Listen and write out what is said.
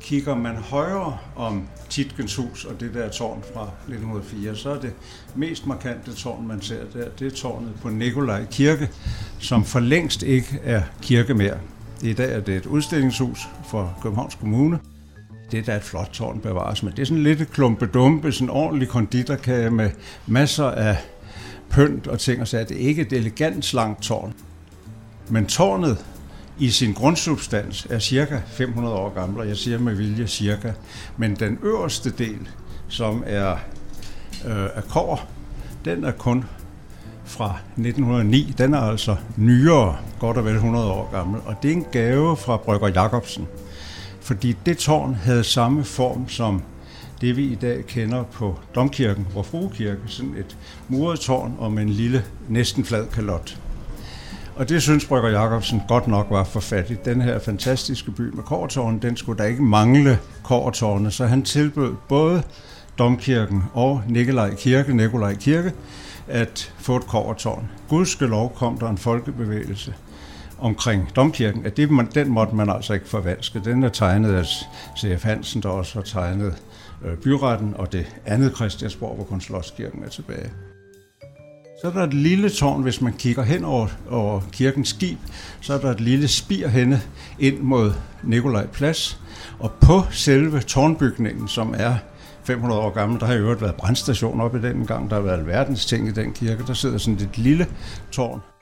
Kigger man højere om Titkens hus og det der tårn fra 1904, så er det mest markante tårn, man ser der, det er tårnet på Nikolaj Kirke, som for længst ikke er kirke mere. I dag er det et udstillingshus for Københavns Kommune. Det der er da et flot tårn bevares, men det er sådan lidt et klumpedumpe, sådan en ordentlig konditorkage med masser af pynt og ting, og så er det ikke et elegant slankt tårn. Men tårnet i sin grundsubstans er cirka 500 år gammel, og jeg siger med vilje cirka. Men den øverste del, som er øh, af kår, den er kun fra 1909. Den er altså nyere, godt og vel 100 år gammel, og det er en gave fra Brygger Jacobsen. Fordi det tårn havde samme form som det, vi i dag kender på Domkirken, hvor Fruekirke, sådan et muret tårn og en lille, næsten flad kalot. Og det synes Brygger Jacobsen godt nok var for fattigt. Den her fantastiske by med kårtårne, den skulle der ikke mangle kårtårne, så han tilbød både Domkirken og Nikolaj Kirke, Nikolaj Kirke, at få et kårtårn. lov kom der en folkebevægelse omkring Domkirken, at det, den måtte man altså ikke forvanske. Den er tegnet af C.F. Hansen, der også har tegnet øh, byretten, og det andet Christiansborg, hvor kun Slottskirken er tilbage. Så er der et lille tårn, hvis man kigger hen over, over kirkens skib, så er der et lille spir henne ind mod Nikolaj Plads. Og på selve tårnbygningen, som er 500 år gammel, der har jo øvrigt været brandstation op i den gang, der har været alverdens ting i den kirke, der sidder sådan et lille tårn.